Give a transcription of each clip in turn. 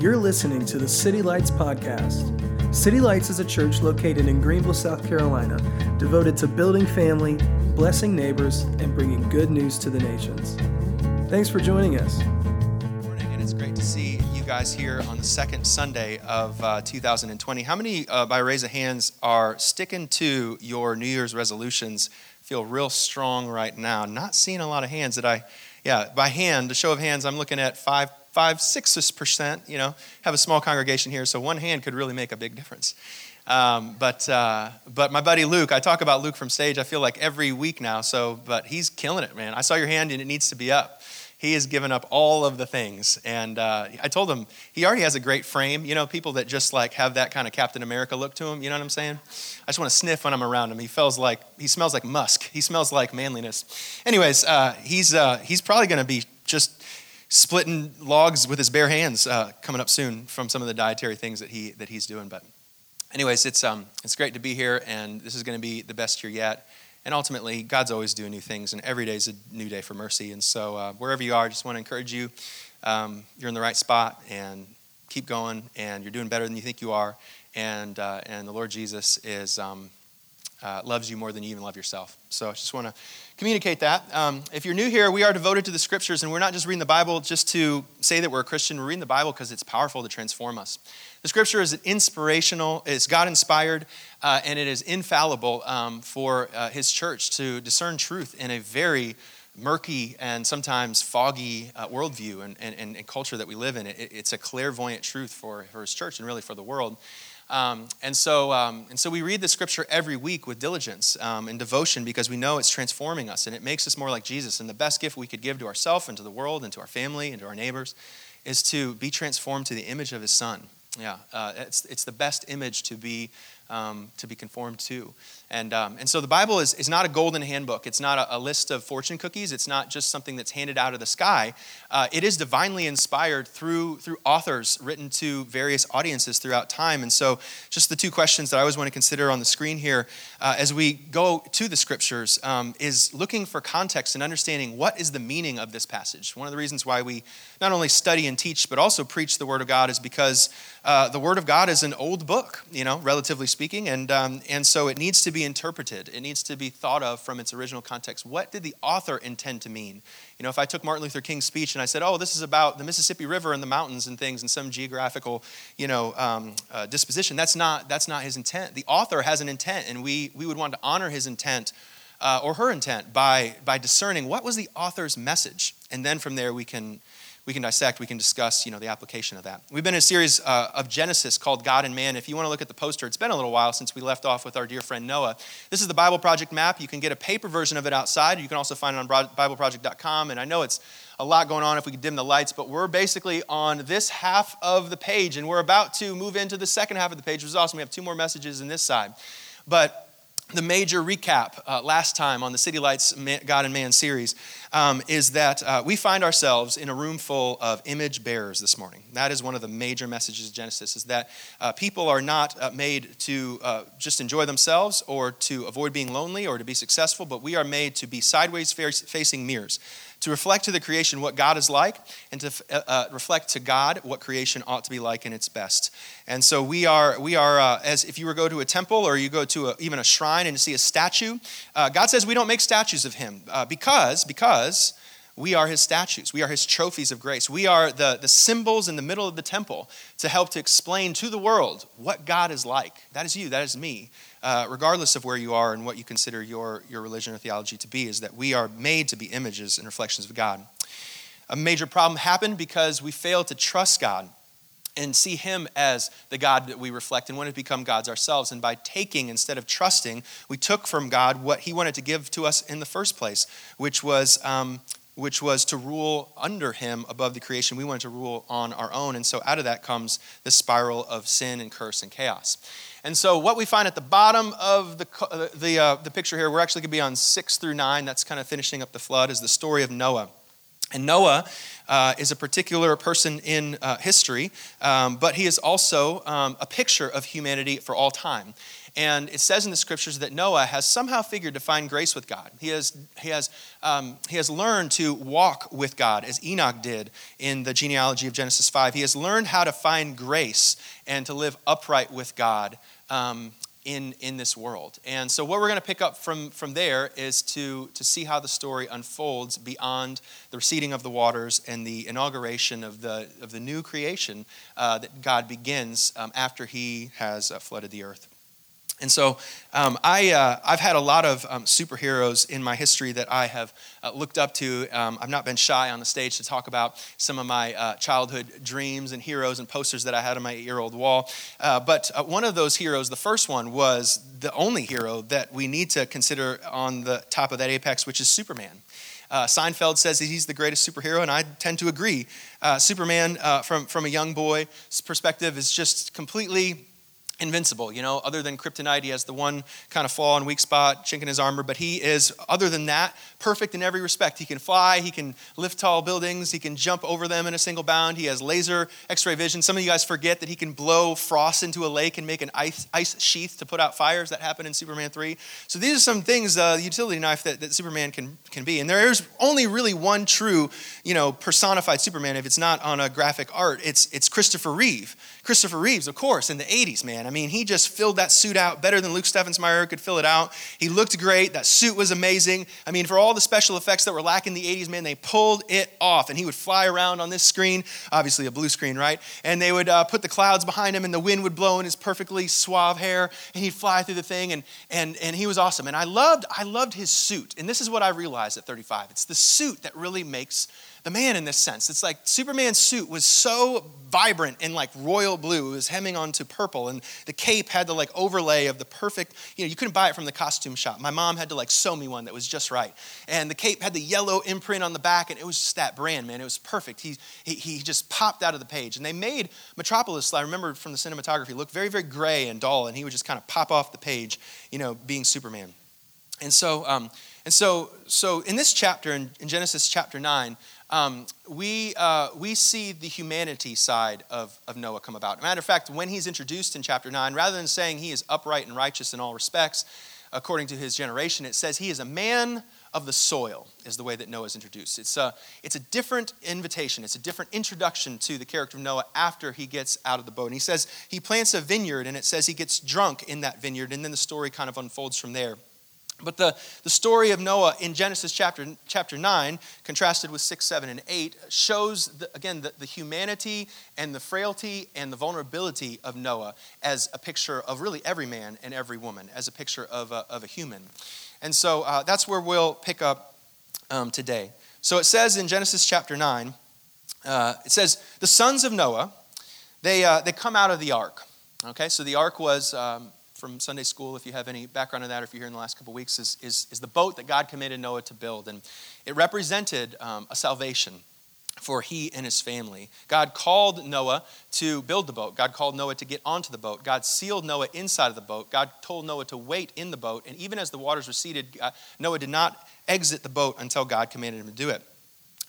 You're listening to the City Lights Podcast. City Lights is a church located in Greenville, South Carolina, devoted to building family, blessing neighbors, and bringing good news to the nations. Thanks for joining us. Good morning, and it's great to see you guys here on the second Sunday of uh, 2020. How many, uh, by raise of hands, are sticking to your New Year's resolutions? Feel real strong right now. Not seeing a lot of hands that I, yeah, by hand, a show of hands, I'm looking at five, five, six percent. You know, have a small congregation here, so one hand could really make a big difference. Um, but uh, but my buddy Luke, I talk about Luke from stage. I feel like every week now. So, but he's killing it, man. I saw your hand, and it needs to be up he has given up all of the things. And uh, I told him he already has a great frame. You know, people that just like have that kind of Captain America look to him. You know what I'm saying? I just want to sniff when I'm around him. He feels like he smells like musk. He smells like manliness. Anyways, uh, he's uh, he's probably going to be just splitting logs with his bare hands uh, coming up soon from some of the dietary things that he that he's doing. But anyways, it's um it's great to be here, and this is going to be the best year yet. And ultimately, God's always doing new things, and every day is a new day for mercy. And so, uh, wherever you are, I just want to encourage you. Um, you're in the right spot, and keep going, and you're doing better than you think you are. And, uh, and the Lord Jesus is, um, uh, loves you more than you even love yourself. So I just want to communicate that. Um, if you're new here, we are devoted to the scriptures, and we're not just reading the Bible just to say that we're a Christian. We're reading the Bible because it's powerful to transform us. The scripture is inspirational, it's God inspired, uh, and it is infallible um, for uh, His church to discern truth in a very murky and sometimes foggy uh, worldview and, and, and, culture that we live in. It, it's a clairvoyant truth for, for His church and really for the world. Um, and, so, um, and so we read the scripture every week with diligence um, and devotion because we know it's transforming us and it makes us more like Jesus. And the best gift we could give to ourselves and to the world and to our family and to our neighbors is to be transformed to the image of his son. Yeah, uh, it's, it's the best image to be um, to be conformed to. And, um, and so the Bible is, is not a golden handbook. It's not a, a, list of fortune cookies. It's not just something that's handed out of the sky. Uh, it is divinely inspired through, through authors written to various audiences throughout time. And so, just the two questions that I always want to consider on the screen here uh, as we go to the scriptures um, is looking for context and understanding what is the meaning of this passage. One of the reasons why we not only study and teach, but also preach the Word of God is because uh, the Word of God is an old book, you know, relatively speaking. And, um, and so it needs to be interpreted, it needs to be thought of from its original context. What did the author intend to mean? You know, if I took Martin Luther King's speech and I said, oh, this is about the Mississippi River and the mountains and things and some geographical, you know, um, uh, disposition, that's not, that's not his intent. The author has an intent, and we, we would want to honor his intent. Uh, or her intent by, by discerning what was the author's message and then from there we can we can dissect, we can discuss, you know, the application of that. We've been in a series uh, of Genesis called God and Man. If you want to look at the poster, it's been a little while since we left off with our dear friend Noah. This is the Bible Project map. You can get a paper version of it outside. You can also find it on BibleProject.com. And I know it's a lot going on if we could dim the lights, but we're basically on this half of the page, and we're about to move into the second half of the page, which is awesome. We have two more messages in this side. But the major recap uh, last time on the City Lights God and Man series um, is that uh, we find ourselves in a room full of image bearers this morning. That is one of the major messages of Genesis, is that uh, people are not uh, made to uh, just enjoy themselves or to avoid being lonely or to be successful, but we are made to be sideways facing mirrors to reflect to the creation what God is like, and to uh, uh, reflect to God what creation ought to be like in its best. And so we are, we are uh, as if you were go to a temple or you go to a, even a shrine and you see a statue, uh, God says we don't make statues of him uh, because, because we are his statues. We are his trophies of grace. We are the, the symbols in the middle of the temple to help to explain to the world what God is like. That is you, that is me uh, regardless of where you are and what you consider your, your religion or theology to be, is that we are made to be images and reflections of God. A major problem happened because we failed to trust God and see Him as the God that we reflect and wanted to become gods ourselves. And by taking instead of trusting, we took from God what He wanted to give to us in the first place, which was. Um, which was to rule under him above the creation. We wanted to rule on our own. And so out of that comes the spiral of sin and curse and chaos. And so, what we find at the bottom of the, uh, the, uh, the picture here, we're actually going to be on six through nine. That's kind of finishing up the flood, is the story of Noah. And Noah uh, is a particular person in uh, history, um, but he is also um, a picture of humanity for all time. And it says in the scriptures that Noah has somehow figured to find grace with God. He has, he has, um, he has learned to walk with God, as Enoch did in the genealogy of Genesis 5. He has learned how to find grace and to live upright with God. Um, in, in this world. And so, what we're going to pick up from, from there is to, to see how the story unfolds beyond the receding of the waters and the inauguration of the, of the new creation uh, that God begins um, after he has uh, flooded the earth. And so um, I, uh, I've had a lot of um, superheroes in my history that I have uh, looked up to. Um, I've not been shy on the stage to talk about some of my uh, childhood dreams and heroes and posters that I had on my eight year old wall. Uh, but uh, one of those heroes, the first one, was the only hero that we need to consider on the top of that apex, which is Superman. Uh, Seinfeld says that he's the greatest superhero, and I tend to agree. Uh, Superman, uh, from, from a young boy's perspective, is just completely invincible. You know, other than kryptonite, he has the one kind of flaw and weak spot, chink in his armor, but he is, other than that, perfect in every respect. He can fly, he can lift tall buildings, he can jump over them in a single bound, he has laser x ray vision. Some of you guys forget that he can blow frost into a lake and make an ice, ice sheath to put out fires. That happened in Superman 3. So these are some things, uh, the utility knife that, that Superman can, can be. And there's only really one true, you know, personified Superman if it's not on a graphic art. It's, it's Christopher Reeve. Christopher Reeves, of course, in the 80s, man. I mean, he just filled that suit out better than Luke Steffensmeyer could fill it out. He looked great. That suit was amazing. I mean, for all the special effects that were lacking in the 80s, man, they pulled it off. And he would fly around on this screen, obviously a blue screen, right? And they would uh, put the clouds behind him, and the wind would blow in his perfectly suave hair, and he'd fly through the thing, and, and, and he was awesome. And I loved, I loved his suit. And this is what I realized at 35 it's the suit that really makes the man in this sense. It's like Superman's suit was so vibrant and like royal blue. It was hemming onto purple, and the cape had the like overlay of the perfect, you know, you couldn't buy it from the costume shop. My mom had to like sew me one that was just right. And the cape had the yellow imprint on the back, and it was just that brand, man. It was perfect. He, he, he just popped out of the page. And they made Metropolis, I remember from the cinematography, look very, very gray and dull, and he would just kind of pop off the page, you know, being Superman. And so, um, and so, so in this chapter, in, in Genesis chapter 9, um, we, uh, we see the humanity side of, of Noah come about. Matter of fact, when he's introduced in chapter 9, rather than saying he is upright and righteous in all respects, according to his generation, it says he is a man of the soil, is the way that Noah is introduced. It's a, it's a different invitation, it's a different introduction to the character of Noah after he gets out of the boat. And he says he plants a vineyard, and it says he gets drunk in that vineyard, and then the story kind of unfolds from there. But the, the story of Noah in Genesis chapter, chapter 9, contrasted with 6, 7, and 8, shows, the, again, the, the humanity and the frailty and the vulnerability of Noah as a picture of really every man and every woman, as a picture of a, of a human. And so uh, that's where we'll pick up um, today. So it says in Genesis chapter 9, uh, it says, The sons of Noah, they, uh, they come out of the ark. Okay, so the ark was um, from Sunday school, if you have any background on that, or if you're here in the last couple weeks, is, is, is the boat that God commanded Noah to build. And it represented um, a salvation for he and his family. God called Noah to build the boat. God called Noah to get onto the boat. God sealed Noah inside of the boat. God told Noah to wait in the boat. And even as the waters receded, Noah did not exit the boat until God commanded him to do it.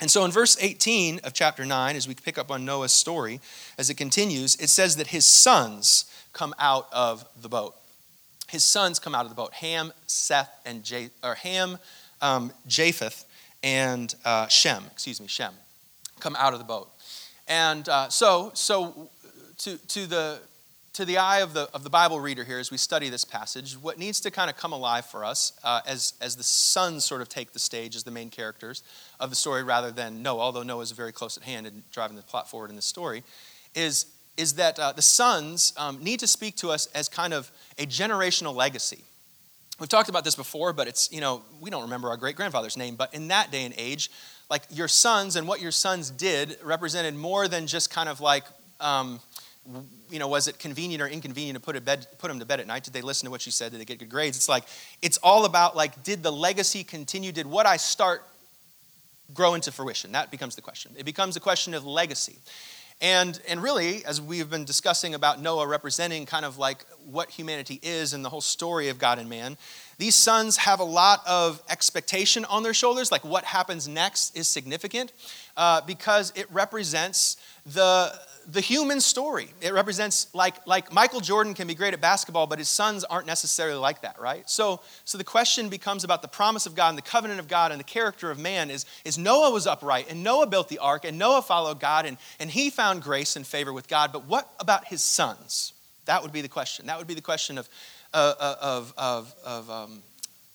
And so in verse 18 of chapter 9, as we pick up on Noah's story, as it continues, it says that his sons come out of the boat his sons come out of the boat Ham, Seth, and J- or Ham, um, Japheth, and uh, Shem, excuse me, Shem, come out of the boat. And uh, so, so to, to, the, to the eye of the, of the Bible reader here, as we study this passage, what needs to kind of come alive for us uh, as, as the sons sort of take the stage as the main characters of the story rather than Noah, although Noah is very close at hand and driving the plot forward in the story, is is that uh, the sons um, need to speak to us as kind of a generational legacy. We've talked about this before, but it's, you know, we don't remember our great grandfather's name, but in that day and age, like your sons and what your sons did represented more than just kind of like, um, you know, was it convenient or inconvenient to put, bed, put them to bed at night? Did they listen to what you said? Did they get good grades? It's like, it's all about like, did the legacy continue? Did what I start grow into fruition? That becomes the question. It becomes a question of legacy. And, and really, as we've been discussing about Noah representing kind of like what humanity is and the whole story of God and man, these sons have a lot of expectation on their shoulders, like what happens next is significant uh, because it represents the, the human story. It represents like, like Michael Jordan can be great at basketball, but his sons aren't necessarily like that, right? So, so the question becomes about the promise of God and the covenant of God and the character of man is, is Noah was upright and Noah built the ark and Noah followed God and, and he found grace and favor with God, but what about his sons? That would be the question. That would be the question of, uh, uh of, of, of, um,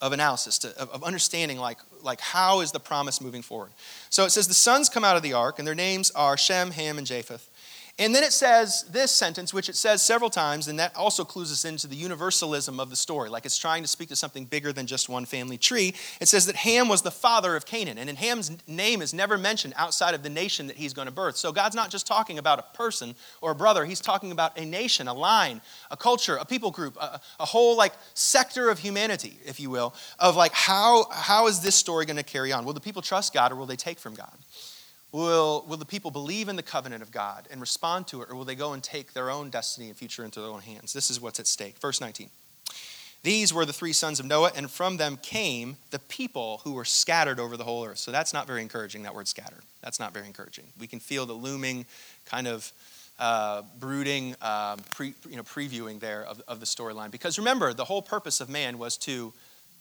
of analysis, to, of, of understanding like, like how is the promise moving forward. So it says the sons come out of the ark and their names are Shem, Ham, and Japheth. And then it says this sentence, which it says several times, and that also clues us into the universalism of the story. Like it's trying to speak to something bigger than just one family tree. It says that Ham was the father of Canaan, and in Ham's name is never mentioned outside of the nation that he's going to birth. So God's not just talking about a person or a brother, he's talking about a nation, a line, a culture, a people group, a, a whole like sector of humanity, if you will, of like how, how is this story going to carry on? Will the people trust God or will they take from God? Will, will the people believe in the covenant of God and respond to it, or will they go and take their own destiny and future into their own hands? This is what's at stake. Verse 19. These were the three sons of Noah, and from them came the people who were scattered over the whole earth. So that's not very encouraging, that word scattered. That's not very encouraging. We can feel the looming kind of uh, brooding, um, pre, you know, previewing there of, of the storyline. Because remember, the whole purpose of man was to,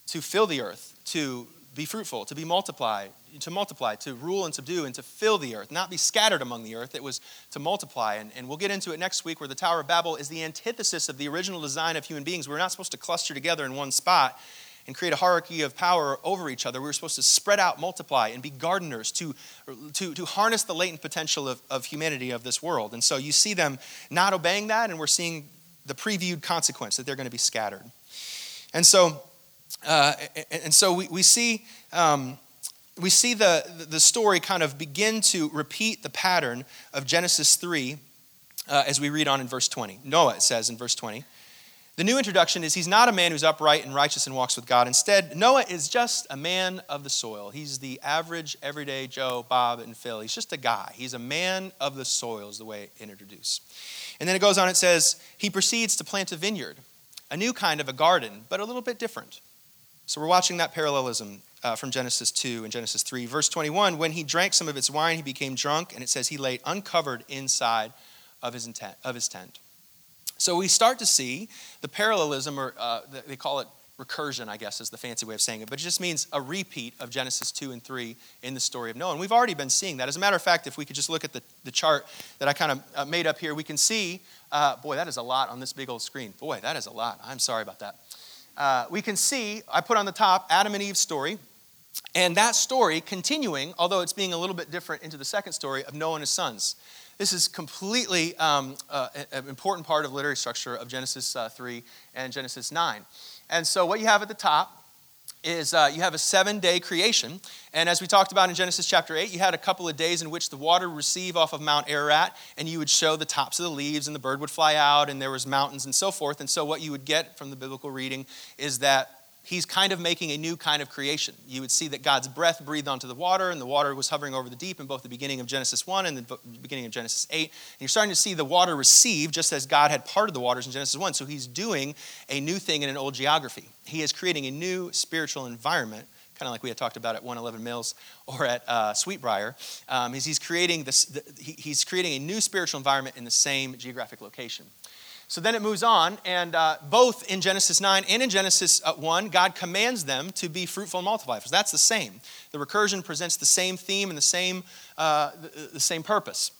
to fill the earth, to be fruitful, to be multiplied, to multiply, to rule and subdue, and to fill the earth, not be scattered among the earth. It was to multiply. And, and we'll get into it next week where the Tower of Babel is the antithesis of the original design of human beings. We're not supposed to cluster together in one spot and create a hierarchy of power over each other. We were supposed to spread out, multiply, and be gardeners to, to, to harness the latent potential of, of humanity of this world. And so you see them not obeying that, and we're seeing the previewed consequence that they're going to be scattered. And so uh, and so we, we see, um, we see the, the story kind of begin to repeat the pattern of Genesis 3 uh, as we read on in verse 20. Noah, it says in verse 20. The new introduction is he's not a man who's upright and righteous and walks with God. Instead, Noah is just a man of the soil. He's the average, everyday Joe, Bob, and Phil. He's just a guy. He's a man of the soil, is the way it introduced. And then it goes on, it says, he proceeds to plant a vineyard, a new kind of a garden, but a little bit different. So we're watching that parallelism uh, from Genesis 2 and Genesis 3. Verse 21 when he drank some of its wine, he became drunk, and it says he lay uncovered inside of his, intent, of his tent. So we start to see the parallelism, or uh, they call it recursion, I guess is the fancy way of saying it, but it just means a repeat of Genesis 2 and 3 in the story of Noah. And we've already been seeing that. As a matter of fact, if we could just look at the, the chart that I kind of uh, made up here, we can see, uh, boy, that is a lot on this big old screen. Boy, that is a lot. I'm sorry about that uh, we can see, I put on the top Adam and Eve's story, and that story continuing, although it's being a little bit different into the second story of Noah and his sons. This is completely um, uh, an important part of literary structure of Genesis uh, 3 and Genesis 9. And so, what you have at the top is uh, you have a seven day creation. And as we talked about in Genesis chapter 8, you had a couple of days in which the water would receive off of Mount Ararat, and you would show the tops of the leaves, and the bird would fly out, and there was mountains and so forth. And so what you would get from the biblical reading is that he's kind of making a new kind of creation. You would see that God's breath breathed onto the water, and the water was hovering over the deep in both the beginning of Genesis 1 and the beginning of Genesis 8. And you're starting to see the water receive just as God had parted the waters in Genesis 1. So he's doing a new thing in an old geography. He is creating a new spiritual environment. Kind of like we had talked about at 111 Mills or at uh, Sweetbriar, um, is he's creating this. The, he, he's creating a new spiritual environment in the same geographic location. So then it moves on, and uh, both in Genesis 9 and in Genesis uh, 1, God commands them to be fruitful and multiply. So that's the same. The recursion presents the same theme and the same, uh, the, the same purpose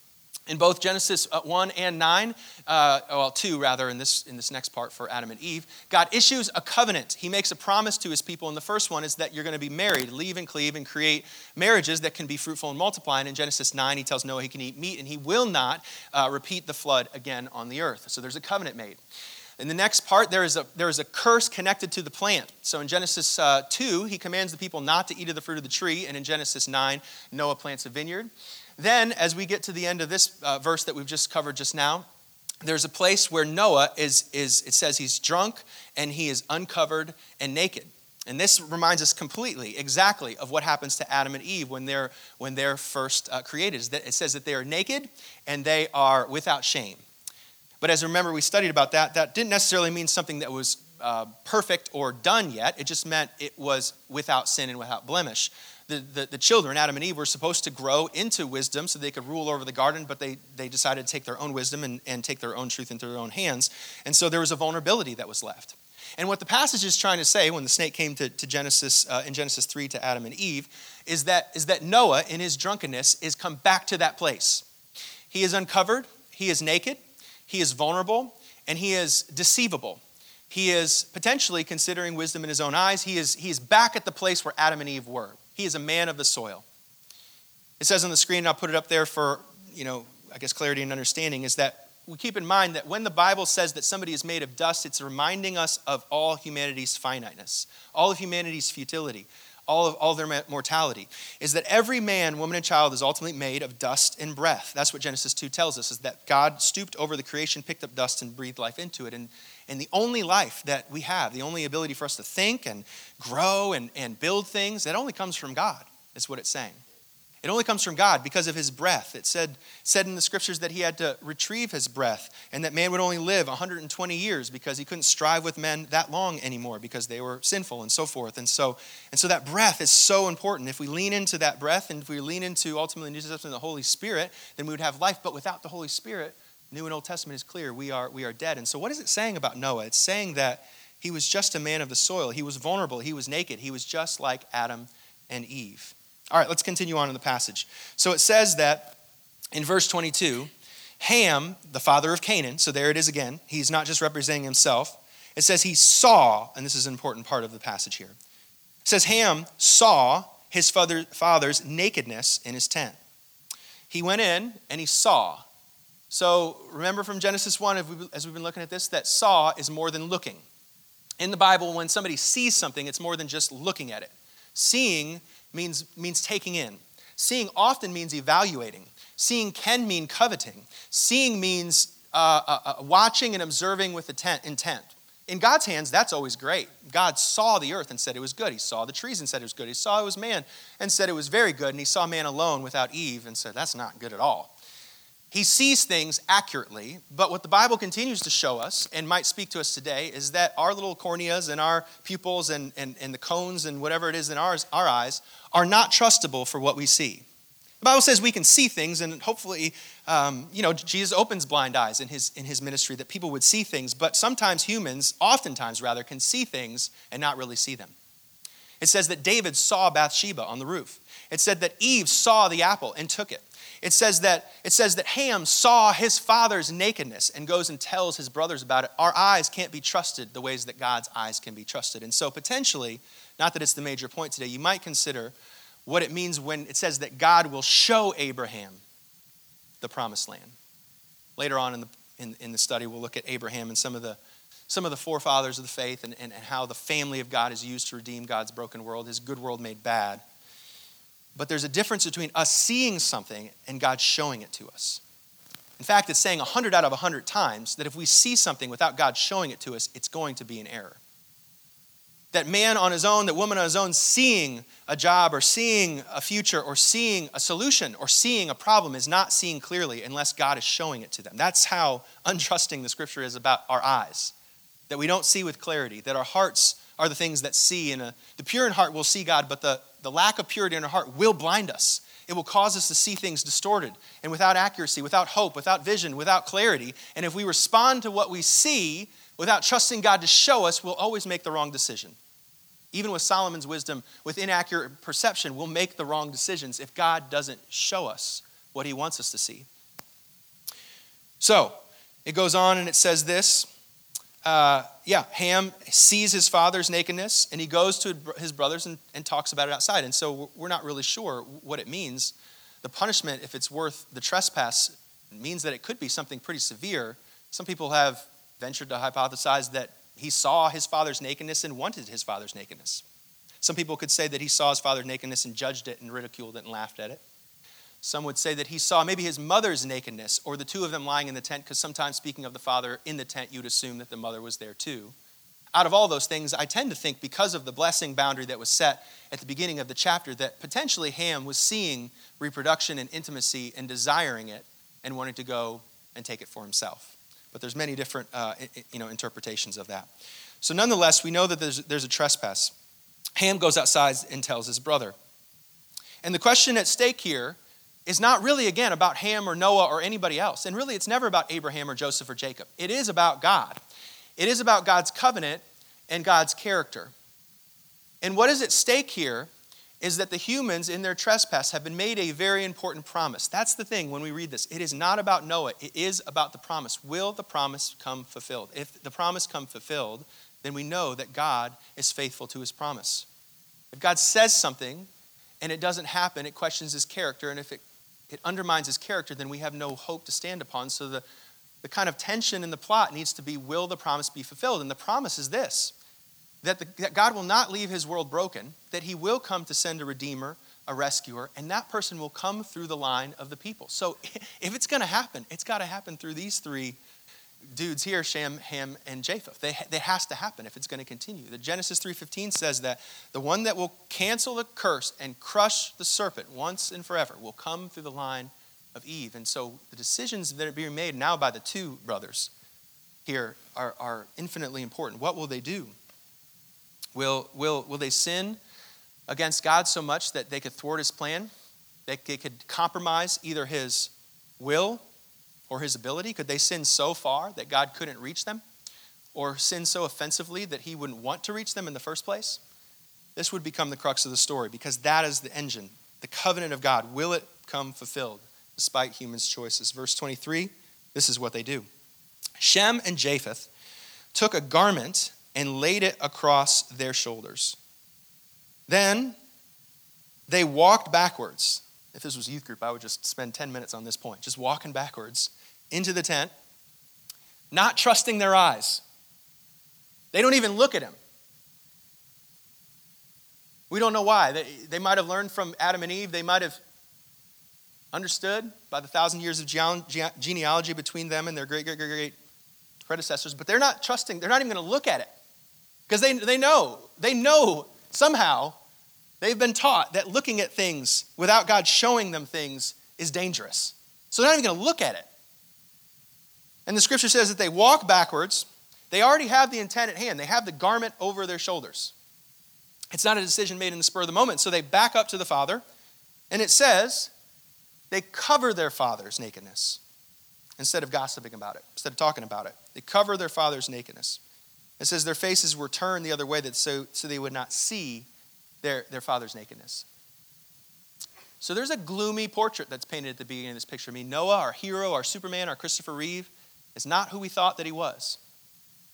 in both Genesis uh, 1 and 9, uh, well, 2 rather, in this, in this next part for Adam and Eve, God issues a covenant. He makes a promise to his people. And the first one is that you're going to be married, leave and cleave, and create marriages that can be fruitful and multiply. And in Genesis 9, he tells Noah he can eat meat and he will not uh, repeat the flood again on the earth. So there's a covenant made. In the next part, there is a, there is a curse connected to the plant. So in Genesis uh, 2, he commands the people not to eat of the fruit of the tree. And in Genesis 9, Noah plants a vineyard. Then, as we get to the end of this uh, verse that we've just covered just now, there's a place where Noah is, is, it says he's drunk and he is uncovered and naked. And this reminds us completely, exactly, of what happens to Adam and Eve when they're, when they're first uh, created. It says that they are naked and they are without shame. But as remember, we studied about that, that didn't necessarily mean something that was uh, perfect or done yet. It just meant it was without sin and without blemish. The, the, the, children, Adam and Eve, were supposed to grow into wisdom so they could rule over the garden, but they, they decided to take their own wisdom and, and take their own truth into their own hands. And so there was a vulnerability that was left. And what the passage is trying to say when the snake came to, to Genesis, uh, in Genesis 3 to Adam and Eve, is that, is that Noah, in his drunkenness, is come back to that place. He is uncovered, he is naked, he is vulnerable, and he is deceivable. He is potentially considering wisdom in his own eyes. He is, he is back at the place where Adam and Eve were. He is a man of the soil. It says on the screen, and I'll put it up there for, you know, I guess clarity and understanding, is that we keep in mind that when the Bible says that somebody is made of dust, it's reminding us of all humanity's finiteness, all of humanity's futility all of all their mortality is that every man woman and child is ultimately made of dust and breath that's what genesis 2 tells us is that god stooped over the creation picked up dust and breathed life into it and, and the only life that we have the only ability for us to think and grow and, and build things that only comes from god is what it's saying it only comes from God because of his breath. It said, said in the scriptures that he had to retrieve his breath and that man would only live 120 years because he couldn't strive with men that long anymore because they were sinful and so forth. And so, and so that breath is so important. If we lean into that breath and if we lean into ultimately the Holy Spirit, then we would have life. But without the Holy Spirit, New and Old Testament is clear, we are, we are dead. And so what is it saying about Noah? It's saying that he was just a man of the soil. He was vulnerable. He was naked. He was just like Adam and Eve. All right, let's continue on in the passage. So it says that in verse 22, Ham, the father of Canaan, so there it is again, he's not just representing himself. It says he saw, and this is an important part of the passage here. It says Ham saw his father, father's nakedness in his tent. He went in and he saw. So remember from Genesis 1, as we've been looking at this, that saw is more than looking. In the Bible, when somebody sees something, it's more than just looking at it. Seeing means, means taking in. Seeing often means evaluating. Seeing can mean coveting. Seeing means uh, uh, uh, watching and observing with intent. In God's hands, that's always great. God saw the earth and said it was good. He saw the trees and said it was good. He saw it was man and said it was very good. And he saw man alone without Eve and said, that's not good at all. He sees things accurately, but what the Bible continues to show us and might speak to us today is that our little corneas and our pupils and, and, and the cones and whatever it is in ours, our eyes are not trustable for what we see. The Bible says we can see things, and hopefully, um, you know, Jesus opens blind eyes in his, in his ministry that people would see things, but sometimes humans, oftentimes rather, can see things and not really see them. It says that David saw Bathsheba on the roof. It said that Eve saw the apple and took it. It says that it says that Ham saw his father's nakedness and goes and tells his brothers about it. Our eyes can't be trusted the ways that God's eyes can be trusted. And so potentially, not that it's the major point today, you might consider what it means when it says that God will show Abraham the promised land. Later on in the, in, in the study, we'll look at Abraham and some of the some of the forefathers of the faith and, and, and how the family of God is used to redeem God's broken world, his good world made bad. But there's a difference between us seeing something and God showing it to us. In fact, it's saying 100 out of 100 times that if we see something without God showing it to us, it's going to be an error. That man on his own, that woman on his own, seeing a job or seeing a future or seeing a solution or seeing a problem is not seeing clearly unless God is showing it to them. That's how untrusting the scripture is about our eyes. That we don't see with clarity, that our hearts are the things that see. And uh, the pure in heart will see God, but the, the lack of purity in our heart will blind us. It will cause us to see things distorted and without accuracy, without hope, without vision, without clarity. And if we respond to what we see without trusting God to show us, we'll always make the wrong decision. Even with Solomon's wisdom, with inaccurate perception, we'll make the wrong decisions if God doesn't show us what he wants us to see. So, it goes on and it says this uh, yeah, Ham sees his father's nakedness and he goes to his brothers and, and talks about it outside. And so we're not really sure what it means. The punishment, if it's worth the trespass, means that it could be something pretty severe. Some people have ventured to hypothesize that he saw his father's nakedness and wanted his father's nakedness. Some people could say that he saw his father's nakedness and judged it and ridiculed it and laughed at it. Some would say that he saw maybe his mother's nakedness or the two of them lying in the tent, because sometimes speaking of the father in the tent, you'd assume that the mother was there too. out of all those things, I tend to think because of the blessing boundary that was set at the beginning of the chapter, that potentially Ham was seeing reproduction and intimacy and desiring it and wanting to go and take it for himself. But there's many different uh, you know, interpretations of that. So nonetheless, we know that there's, there's a trespass. Ham goes outside and tells his brother. And the question at stake here is not really, again, about Ham or Noah or anybody else. And really, it's never about Abraham or Joseph or Jacob. It is about God. It is about God's covenant and God's character. And what is at stake here is that the humans in their trespass have been made a very important promise. That's the thing when we read this. It is not about Noah, it is about the promise. Will the promise come fulfilled? If the promise come fulfilled, then we know that God is faithful to his promise. If God says something and it doesn't happen, it questions his character. And if it, it undermines his character, then we have no hope to stand upon. So the, the kind of tension in the plot needs to be will the promise be fulfilled? And the promise is this that, the, that God will not leave his world broken, that he will come to send a redeemer, a rescuer, and that person will come through the line of the people. So if it's going to happen, it's got to happen through these three dudes here, Shem, Ham, and Japheth. They, they has to happen if it's going to continue. The Genesis 3.15 says that the one that will cancel the curse and crush the serpent once and forever will come through the line of Eve. And so the decisions that are being made now by the two brothers here are, are infinitely important. What will they do? Will, will, will they sin against God so much that they could thwart his plan? That they could compromise either his will or his ability? Could they sin so far that God couldn't reach them? Or sin so offensively that he wouldn't want to reach them in the first place? This would become the crux of the story because that is the engine, the covenant of God. Will it come fulfilled despite humans' choices? Verse 23 this is what they do Shem and Japheth took a garment and laid it across their shoulders. Then they walked backwards. If this was youth group, I would just spend 10 minutes on this point, just walking backwards into the tent, not trusting their eyes. They don't even look at him. We don't know why. They, they might have learned from Adam and Eve. They might have understood by the thousand years of genealogy between them and their great, great, great, great predecessors, but they're not trusting. They're not even going to look at it. Because they, they know, they know somehow, they've been taught that looking at things without God showing them things is dangerous. So they're not even going to look at it. And the scripture says that they walk backwards. They already have the intent at hand, they have the garment over their shoulders. It's not a decision made in the spur of the moment. So they back up to the Father, and it says they cover their Father's nakedness instead of gossiping about it, instead of talking about it. They cover their Father's nakedness. It says their faces were turned the other way that so, so they would not see their, their father's nakedness. So there's a gloomy portrait that's painted at the beginning of this picture. I mean, Noah, our hero, our Superman, our Christopher Reeve, is not who we thought that he was.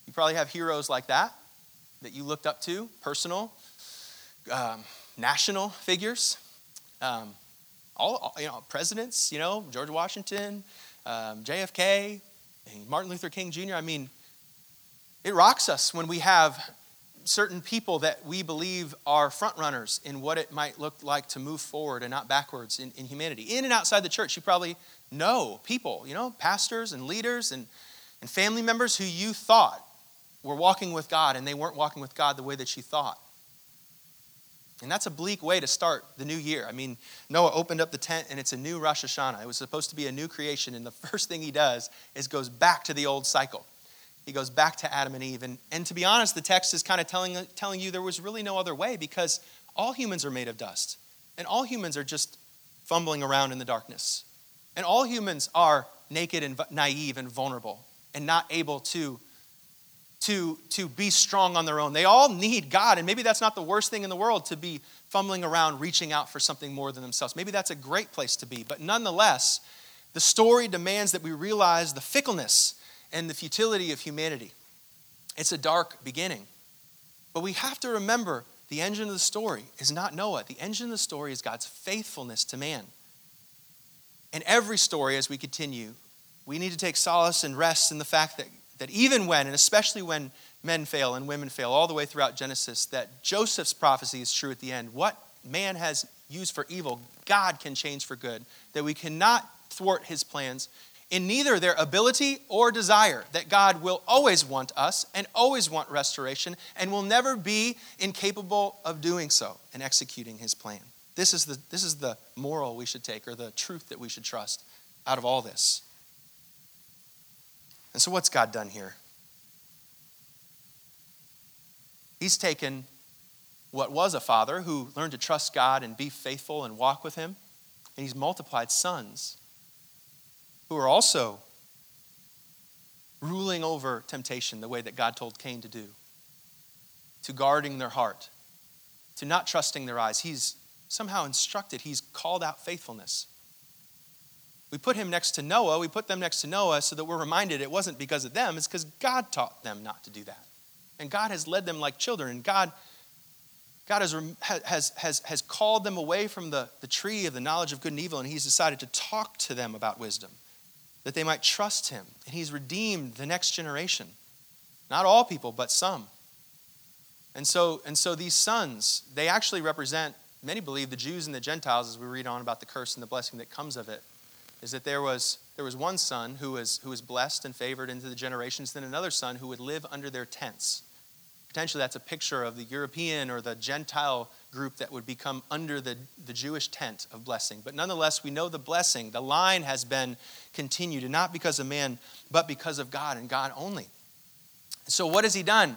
You probably have heroes like that that you looked up to, personal, um, national figures, um, all you know, presidents. You know, George Washington, um, JFK, Martin Luther King Jr. I mean, it rocks us when we have certain people that we believe are frontrunners in what it might look like to move forward and not backwards in, in humanity. In and outside the church, you probably know people, you know, pastors and leaders and, and family members who you thought were walking with God and they weren't walking with God the way that you thought. And that's a bleak way to start the new year. I mean, Noah opened up the tent and it's a new Rosh Hashanah. It was supposed to be a new creation, and the first thing he does is goes back to the old cycle he goes back to Adam and Eve. And, and to be honest, the text is kind of telling, telling you there was really no other way because all humans are made of dust. And all humans are just fumbling around in the darkness. And all humans are naked and naive and vulnerable and not able to, to, to be strong on their own. They all need God. And maybe that's not the worst thing in the world to be fumbling around, reaching out for something more than themselves. Maybe that's a great place to be. But nonetheless, the story demands that we realize the fickleness and the futility of humanity. It's a dark beginning. But we have to remember the engine of the story is not Noah. The engine of the story is God's faithfulness to man. In every story, as we continue, we need to take solace and rest in the fact that, that even when, and especially when men fail and women fail, all the way throughout Genesis, that Joseph's prophecy is true at the end. What man has used for evil, God can change for good. That we cannot thwart his plans in neither their ability or desire, that God will always want us and always want restoration and will never be incapable of doing so and executing his plan. This is the, this is the moral we should take or the truth that we should trust out of all this. And so, what's God done here? He's taken what was a father who learned to trust God and be faithful and walk with him, and he's multiplied sons who are also ruling over temptation the way that God told Cain to do, to guarding their heart, to not trusting their eyes. He's somehow instructed, he's called out faithfulness. We put him next to Noah, we put them next to Noah so that we're reminded it wasn't because of them, it's because God taught them not to do that. And God has led them like children, and God God has, has, has, has called them away from the, the tree of the knowledge of good and evil, and He's decided to talk to them about wisdom, that they might trust Him. And He's redeemed the next generation. Not all people, but some. And so, and so these sons, they actually represent, many believe, the Jews and the Gentiles, as we read on about the curse and the blessing that comes of it. Is that there was, there was one son who was, who was blessed and favored into the generations, then another son who would live under their tents potentially that's a picture of the European or the Gentile group that would become under the, the Jewish tent of blessing. But nonetheless, we know the blessing, the line has been continued, and not because of man, but because of God and God only. So, what has he done?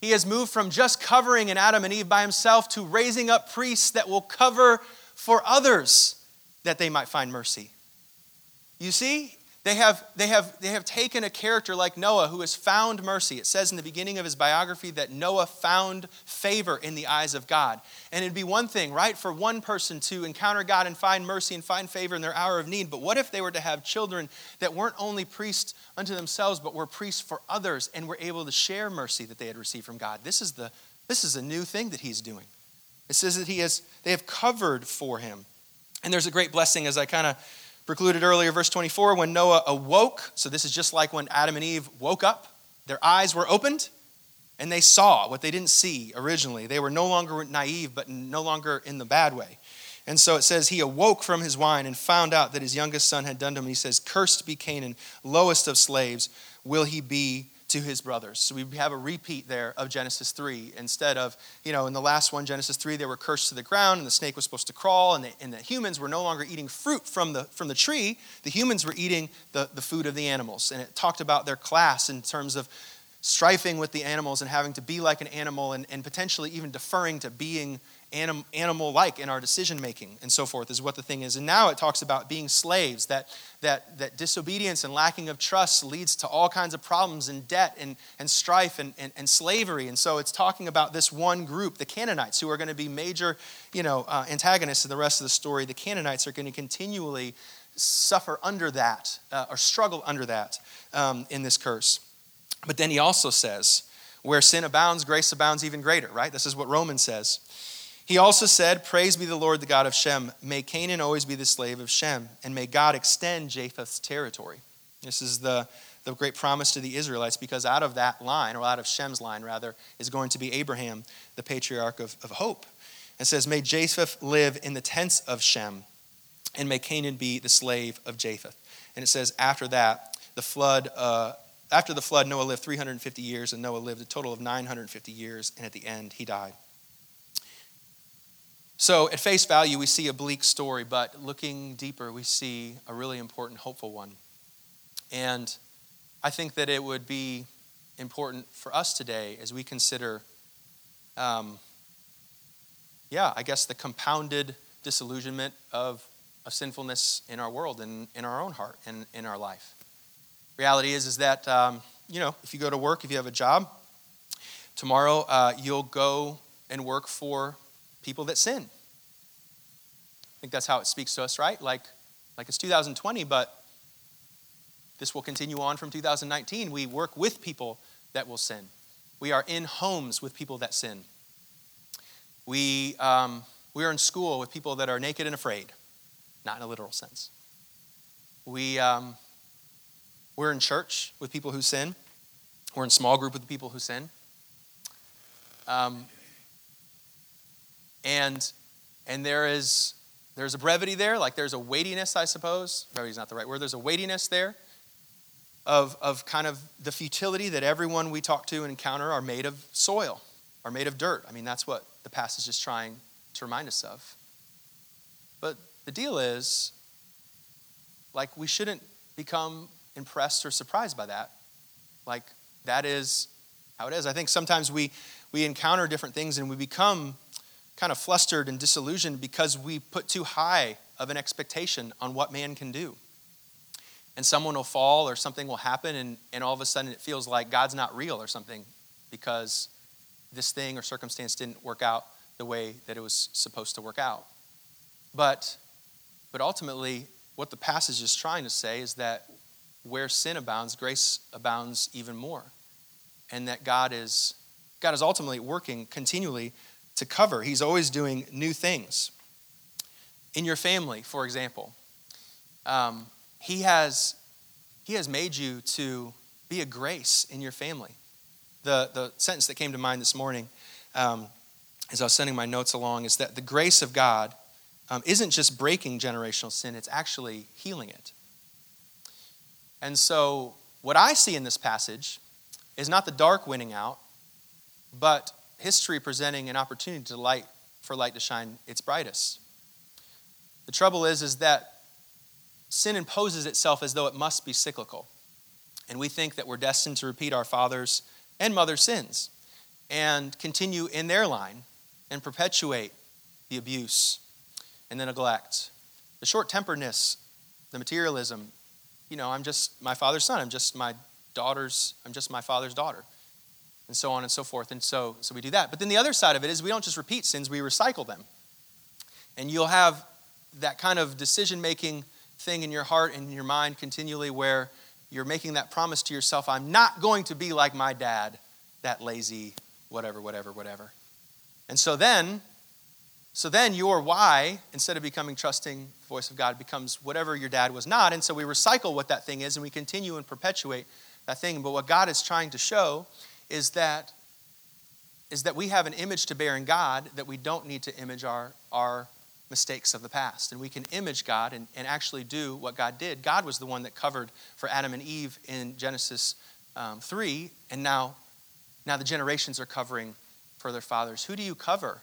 He has moved from just covering an Adam and Eve by himself to raising up priests that will cover for others that they might find mercy. You see, they have, they, have, they have taken a character like Noah who has found mercy. It says in the beginning of his biography that Noah found favor in the eyes of God. And it'd be one thing, right, for one person to encounter God and find mercy and find favor in their hour of need. But what if they were to have children that weren't only priests unto themselves, but were priests for others and were able to share mercy that they had received from God? This is, the, this is a new thing that he's doing. It says that he has, they have covered for him. And there's a great blessing as I kind of precluded earlier, verse 24, when Noah awoke. So this is just like when Adam and Eve woke up, their eyes were opened and they saw what they didn't see originally. They were no longer naive, but no longer in the bad way. And so it says, He awoke from his wine and found out that his youngest son had done to him. He says, Cursed be Canaan, lowest of slaves will he be to his brothers. So we have a repeat there of Genesis 3. Instead of, you know, in the last one, Genesis 3, they were cursed to the ground and the snake was supposed to crawl and the, and the humans were no longer eating fruit from the, from the tree. The humans were eating the, the food of the animals. And it talked about their class in terms of strifing with the animals and having to be like an animal and, and potentially even deferring to being anim, animal like in our decision making and so forth, is what the thing is. And now it talks about being slaves, that, that, that disobedience and lacking of trust leads to all kinds of problems and debt and, and strife and, and, and slavery. And so it's talking about this one group, the Canaanites, who are going to be major you know, uh, antagonists in the rest of the story. The Canaanites are going to continually suffer under that uh, or struggle under that um, in this curse. But then he also says, where sin abounds, grace abounds even greater, right? This is what Romans says. He also said, Praise be the Lord, the God of Shem. May Canaan always be the slave of Shem, and may God extend Japheth's territory. This is the, the great promise to the Israelites because out of that line, or out of Shem's line rather, is going to be Abraham, the patriarch of, of hope. It says, May Japheth live in the tents of Shem, and may Canaan be the slave of Japheth. And it says, after that, the flood, uh, after the flood, Noah lived 350 years, and Noah lived a total of 950 years, and at the end, he died. So, at face value, we see a bleak story, but looking deeper, we see a really important, hopeful one. And I think that it would be important for us today as we consider, um, yeah, I guess the compounded disillusionment of, of sinfulness in our world and in our own heart and in our life. Reality is, is that, um, you know, if you go to work, if you have a job, tomorrow uh, you'll go and work for people that sin. I think that's how it speaks to us, right? Like, like it's 2020, but this will continue on from 2019. We work with people that will sin. We are in homes with people that sin. We, um, we are in school with people that are naked and afraid, not in a literal sense. We, um, we're in church with people who sin. We're in small group with people who sin. Um, and, and there is there's a brevity there, like there's a weightiness, I suppose. Brevity is not the right word. There's a weightiness there of, of kind of the futility that everyone we talk to and encounter are made of soil, are made of dirt. I mean, that's what the passage is trying to remind us of. But the deal is, like, we shouldn't become impressed or surprised by that. Like, that is how it is. I think sometimes we, we encounter different things and we become kind of flustered and disillusioned because we put too high of an expectation on what man can do. And someone will fall or something will happen, and, and all of a sudden it feels like God's not real or something because this thing or circumstance didn't work out the way that it was supposed to work out. But, but ultimately, what the passage is trying to say is that where sin abounds, grace abounds even more. And that God is, God is ultimately working continually to cover. He's always doing new things. In your family, for example, um, he, has, he has made you to be a grace in your family. The, the sentence that came to mind this morning um, as I was sending my notes along is that the grace of God um, isn't just breaking generational sin, it's actually healing it. And so, what I see in this passage is not the dark winning out, but history presenting an opportunity to light for light to shine its brightest. The trouble is, is that sin imposes itself as though it must be cyclical. And we think that we're destined to repeat our father's and mother's sins and continue in their line and perpetuate the abuse and the neglect, the short temperedness, the materialism. You know, I'm just my father's son, I'm just my daughter's, I'm just my father's daughter and so on and so forth. And so, so we do that. But then the other side of it is we don't just repeat sins, we recycle them. And you'll have that kind of decision making thing in your heart and in your mind continually where you're making that promise to yourself I'm not going to be like my dad, that lazy, whatever, whatever, whatever. And so then, so then your why, instead of becoming trusting the voice of God, becomes whatever your dad was not. And so we recycle what that thing is and we continue and perpetuate that thing. But what God is trying to show is that, is that we have an image to bear in God that we don't need to image our, our mistakes of the past. And we can image God and, and actually do what God did. God was the one that covered for Adam and Eve in Genesis um, 3, and now, now the generations are covering for their fathers. Who do you cover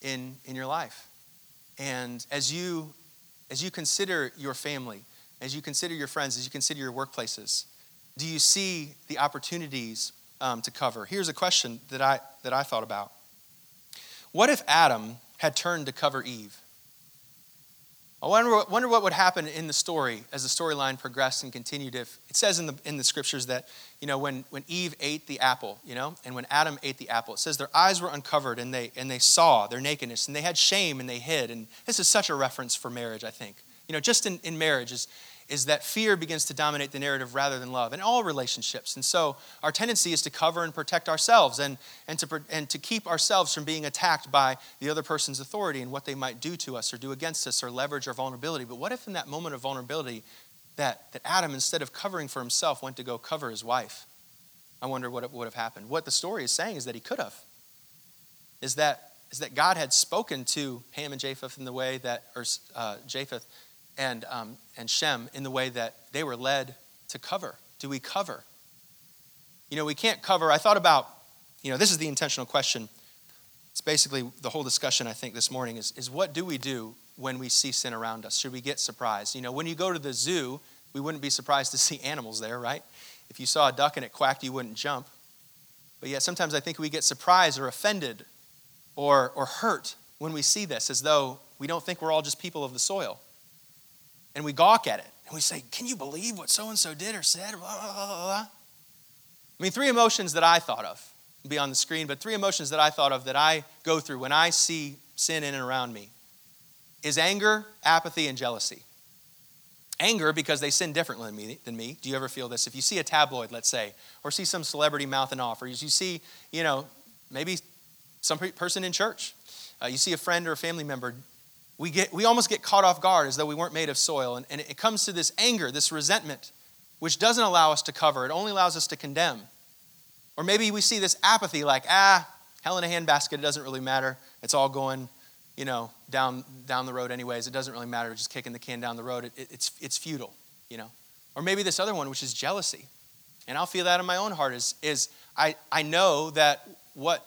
in, in your life? And as you, as you consider your family, as you consider your friends, as you consider your workplaces, do you see the opportunities um, to cover. Here's a question that I, that I thought about What if Adam had turned to cover Eve? I wonder, wonder what would happen in the story as the storyline progressed and continued if it says in the, in the scriptures that, you know, when, when Eve ate the apple, you know, and when Adam ate the apple, it says their eyes were uncovered and they, and they saw their nakedness and they had shame and they hid. And this is such a reference for marriage, I think. You know, just in, in marriage is is that fear begins to dominate the narrative rather than love in all relationships. And so our tendency is to cover and protect ourselves and, and, to, and to keep ourselves from being attacked by the other person's authority and what they might do to us or do against us or leverage our vulnerability. But what if in that moment of vulnerability that, that Adam, instead of covering for himself, went to go cover his wife? I wonder what would have happened. What the story is saying is that he could have. Is that, is that God had spoken to Ham and Japheth in the way that, or uh, Japheth, and, um, and Shem in the way that they were led to cover. Do we cover? You know, we can't cover. I thought about, you know, this is the intentional question. It's basically the whole discussion, I think, this morning is, is what do we do when we see sin around us? Should we get surprised? You know, when you go to the zoo, we wouldn't be surprised to see animals there, right? If you saw a duck and it quacked, you wouldn't jump. But yet sometimes I think we get surprised or offended or, or hurt when we see this, as though we don't think we're all just people of the soil and we gawk at it and we say, Can you believe what so and so did or said? Blah, blah, blah, I mean, three emotions that I thought of be on the screen, but three emotions that I thought of that I go through when I see sin in and around me is anger, apathy, and jealousy. Anger because they sin differently than me, than me. Do you ever feel this? If you see a tabloid, let's say, or see some celebrity mouthing off, or you see, you know, maybe some person in church, uh, you see a friend or a family member we, get, we almost get caught off guard as though we weren't made of soil. And, and it comes to this anger, this resentment, which doesn't allow us to cover, it only allows us to condemn. Or maybe we see this apathy like, ah, hell in a handbasket, it doesn't really matter. It's all going, you know, down, down the road anyways. It doesn't really matter, just kicking the can down the road. It, it, it's, it's futile, you know. Or maybe this other one, which is jealousy. And I'll feel that in my own heart is, is I, I know that what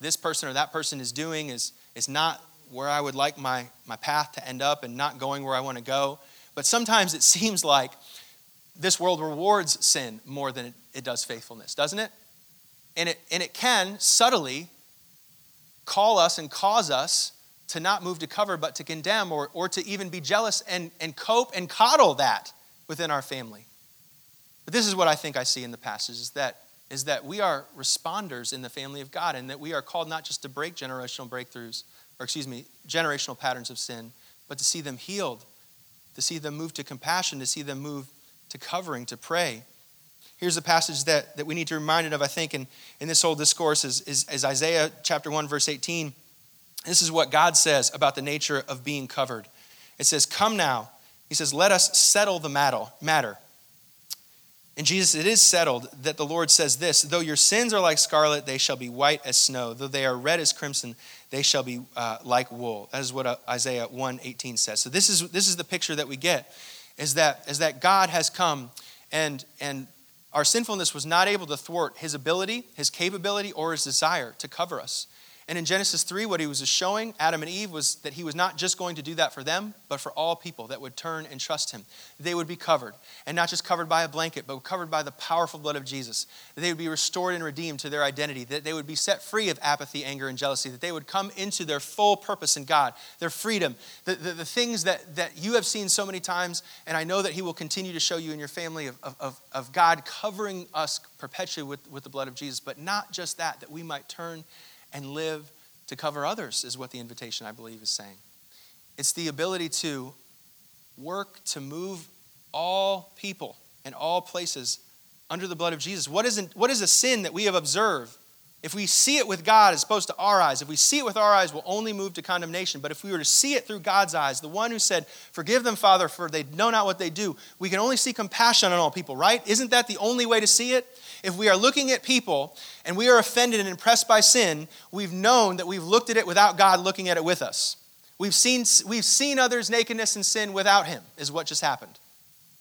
this person or that person is doing is, is not where I would like my, my path to end up and not going where I want to go. But sometimes it seems like this world rewards sin more than it, it does faithfulness, doesn't it? And, it? and it can subtly call us and cause us to not move to cover, but to condemn or, or to even be jealous and, and cope and coddle that within our family. But this is what I think I see in the passage is that, is that we are responders in the family of God and that we are called not just to break generational breakthroughs, or excuse me, generational patterns of sin, but to see them healed, to see them move to compassion, to see them move to covering, to pray. Here's a passage that, that we need to be reminded of, I think, in, in this whole discourse is, is, is Isaiah chapter 1, verse 18. This is what God says about the nature of being covered. It says, Come now. He says, Let us settle the matter. And Jesus, it is settled that the Lord says this Though your sins are like scarlet, they shall be white as snow. Though they are red as crimson, they shall be uh, like wool. That is what uh, Isaiah 1 18 says. So this is, this is the picture that we get is that, is that God has come and, and our sinfulness was not able to thwart his ability, his capability, or his desire to cover us. And in Genesis 3, what he was showing Adam and Eve was that he was not just going to do that for them, but for all people that would turn and trust him. They would be covered, and not just covered by a blanket, but covered by the powerful blood of Jesus. That they would be restored and redeemed to their identity, that they would be set free of apathy, anger, and jealousy, that they would come into their full purpose in God, their freedom, the, the, the things that, that you have seen so many times, and I know that he will continue to show you in your family of, of, of God covering us perpetually with, with the blood of Jesus. But not just that, that we might turn and live to cover others, is what the invitation, I believe, is saying. It's the ability to work to move all people and all places under the blood of Jesus. What is, what is a sin that we have observed if we see it with God as opposed to our eyes, if we see it with our eyes, we'll only move to condemnation. But if we were to see it through God's eyes, the one who said, Forgive them, Father, for they know not what they do, we can only see compassion on all people, right? Isn't that the only way to see it? If we are looking at people and we are offended and impressed by sin, we've known that we've looked at it without God looking at it with us. We've seen, we've seen others' nakedness and sin without Him, is what just happened.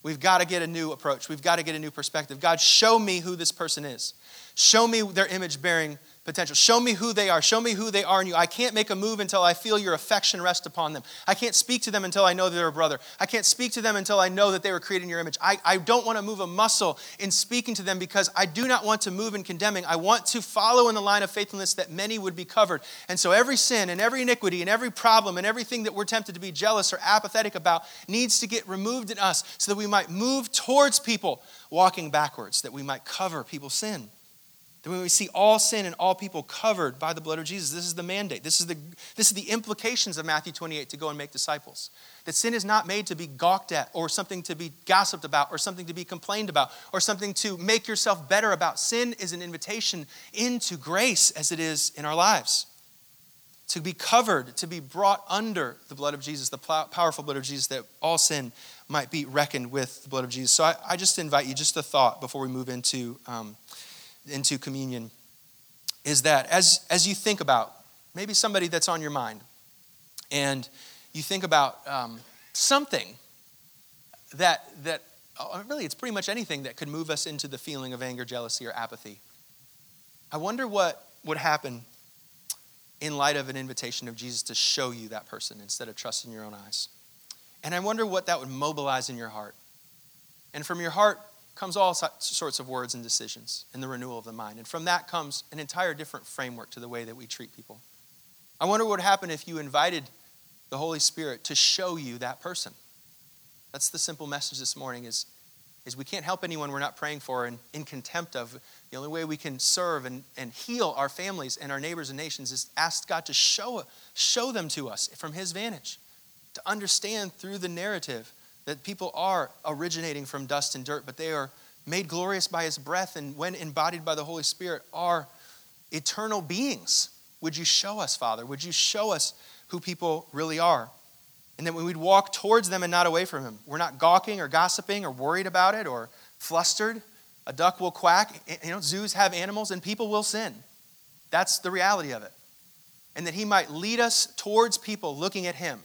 We've got to get a new approach. We've got to get a new perspective. God, show me who this person is. Show me their image bearing potential. Show me who they are. Show me who they are in you. I can't make a move until I feel your affection rest upon them. I can't speak to them until I know they're a brother. I can't speak to them until I know that they were created in your image. I, I don't want to move a muscle in speaking to them because I do not want to move in condemning. I want to follow in the line of faithfulness that many would be covered. And so every sin and every iniquity and every problem and everything that we're tempted to be jealous or apathetic about needs to get removed in us so that we might move towards people walking backwards, that we might cover people's sin. That when we see all sin and all people covered by the blood of Jesus, this is the mandate. This is the, this is the implications of Matthew 28 to go and make disciples. That sin is not made to be gawked at or something to be gossiped about or something to be complained about or something to make yourself better about. Sin is an invitation into grace as it is in our lives. To be covered, to be brought under the blood of Jesus, the powerful blood of Jesus, that all sin might be reckoned with the blood of Jesus. So I, I just invite you, just a thought before we move into. Um, into communion is that as, as you think about maybe somebody that's on your mind and you think about um, something that, that oh, really it's pretty much anything that could move us into the feeling of anger, jealousy, or apathy. I wonder what would happen in light of an invitation of Jesus to show you that person instead of trusting your own eyes. And I wonder what that would mobilize in your heart. And from your heart, comes all sorts of words and decisions in the renewal of the mind. And from that comes an entire different framework to the way that we treat people. I wonder what would happen if you invited the Holy Spirit to show you that person. That's the simple message this morning is, is we can't help anyone we're not praying for and in contempt of. The only way we can serve and, and heal our families and our neighbors and nations is ask God to show, show them to us from his vantage, to understand through the narrative that people are originating from dust and dirt, but they are made glorious by his breath, and when embodied by the Holy Spirit, are eternal beings. Would you show us, Father? Would you show us who people really are? And that when we'd walk towards them and not away from him, we're not gawking or gossiping or worried about it or flustered. A duck will quack. You know, zoos have animals and people will sin. That's the reality of it. and that He might lead us towards people looking at Him.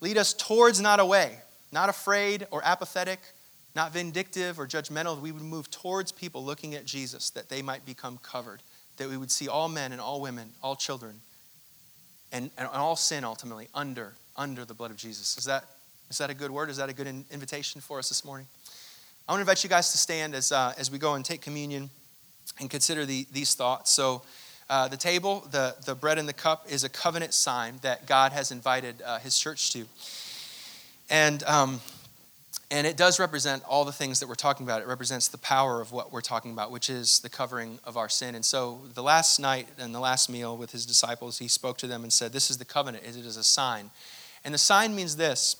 Lead us towards, not away, not afraid or apathetic, not vindictive or judgmental. We would move towards people looking at Jesus that they might become covered, that we would see all men and all women, all children, and, and all sin ultimately under, under the blood of Jesus. Is that, is that a good word? Is that a good in, invitation for us this morning? I want to invite you guys to stand as, uh, as we go and take communion and consider the, these thoughts. So, uh, the table, the, the bread and the cup, is a covenant sign that God has invited uh, his church to. And, um, and it does represent all the things that we're talking about. It represents the power of what we're talking about, which is the covering of our sin. And so, the last night and the last meal with his disciples, he spoke to them and said, This is the covenant, it is a sign. And the sign means this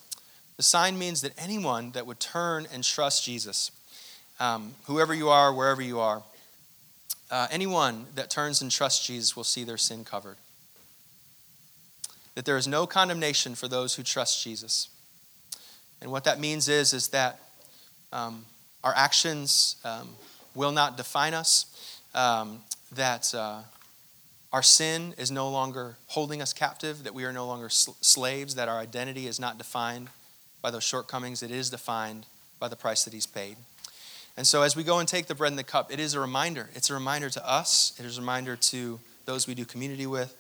the sign means that anyone that would turn and trust Jesus, um, whoever you are, wherever you are, uh, anyone that turns and trusts Jesus will see their sin covered. That there is no condemnation for those who trust Jesus. And what that means is, is that um, our actions um, will not define us, um, that uh, our sin is no longer holding us captive, that we are no longer sl- slaves, that our identity is not defined by those shortcomings, it is defined by the price that He's paid. And so, as we go and take the bread and the cup, it is a reminder. It's a reminder to us, it is a reminder to those we do community with,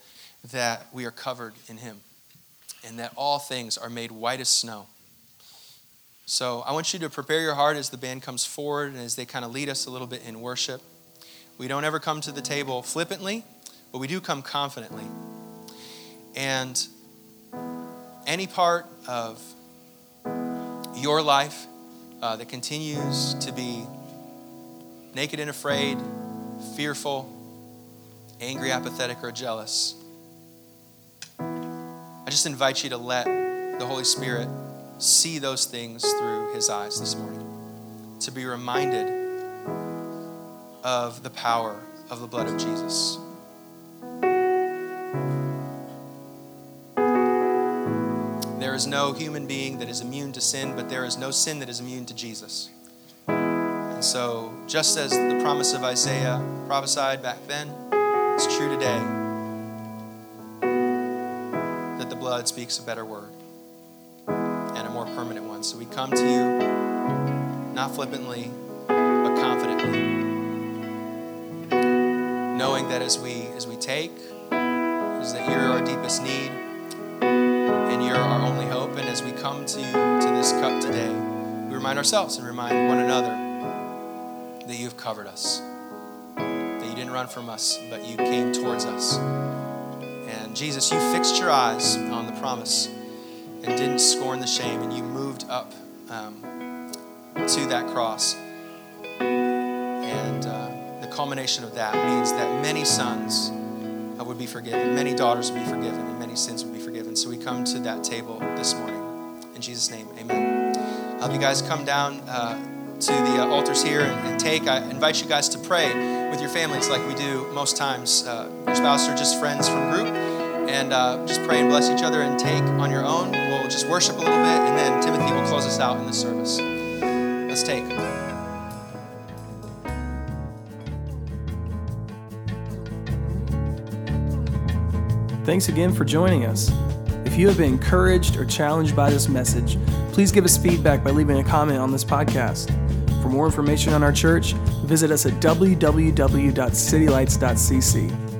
that we are covered in Him and that all things are made white as snow. So, I want you to prepare your heart as the band comes forward and as they kind of lead us a little bit in worship. We don't ever come to the table flippantly, but we do come confidently. And any part of your life uh, that continues to be naked and afraid, fearful, angry, apathetic, or jealous, I just invite you to let the Holy Spirit see those things through His eyes this morning. To be reminded of the power of the blood of Jesus. There is no human being that is immune to sin, but there is no sin that is immune to Jesus. And so, just as the promise of Isaiah prophesied back then, it's true today that the blood speaks a better word permanent ones. So we come to you not flippantly, but confidently, knowing that as we as we take, is that you're our deepest need and you're our only hope. And as we come to, to this cup today, we remind ourselves and remind one another that you've covered us, that you didn't run from us, but you came towards us. And Jesus, you fixed your eyes on the promise and didn't scorn the shame, and you moved up um, to that cross. And uh, the culmination of that means that many sons would be forgiven, many daughters would be forgiven, and many sins would be forgiven. So we come to that table this morning. In Jesus' name, amen. I hope you guys come down uh, to the uh, altars here and, and, take. I invite you guys to pray with your families like we do most times. Uh, your spouse or just friends from group. And uh, just pray and bless each other and take on your own. Just worship a little bit, and then Timothy will close us out in the service. Let's take. Thanks again for joining us. If you have been encouraged or challenged by this message, please give us feedback by leaving a comment on this podcast. For more information on our church, visit us at www.citylights.cc.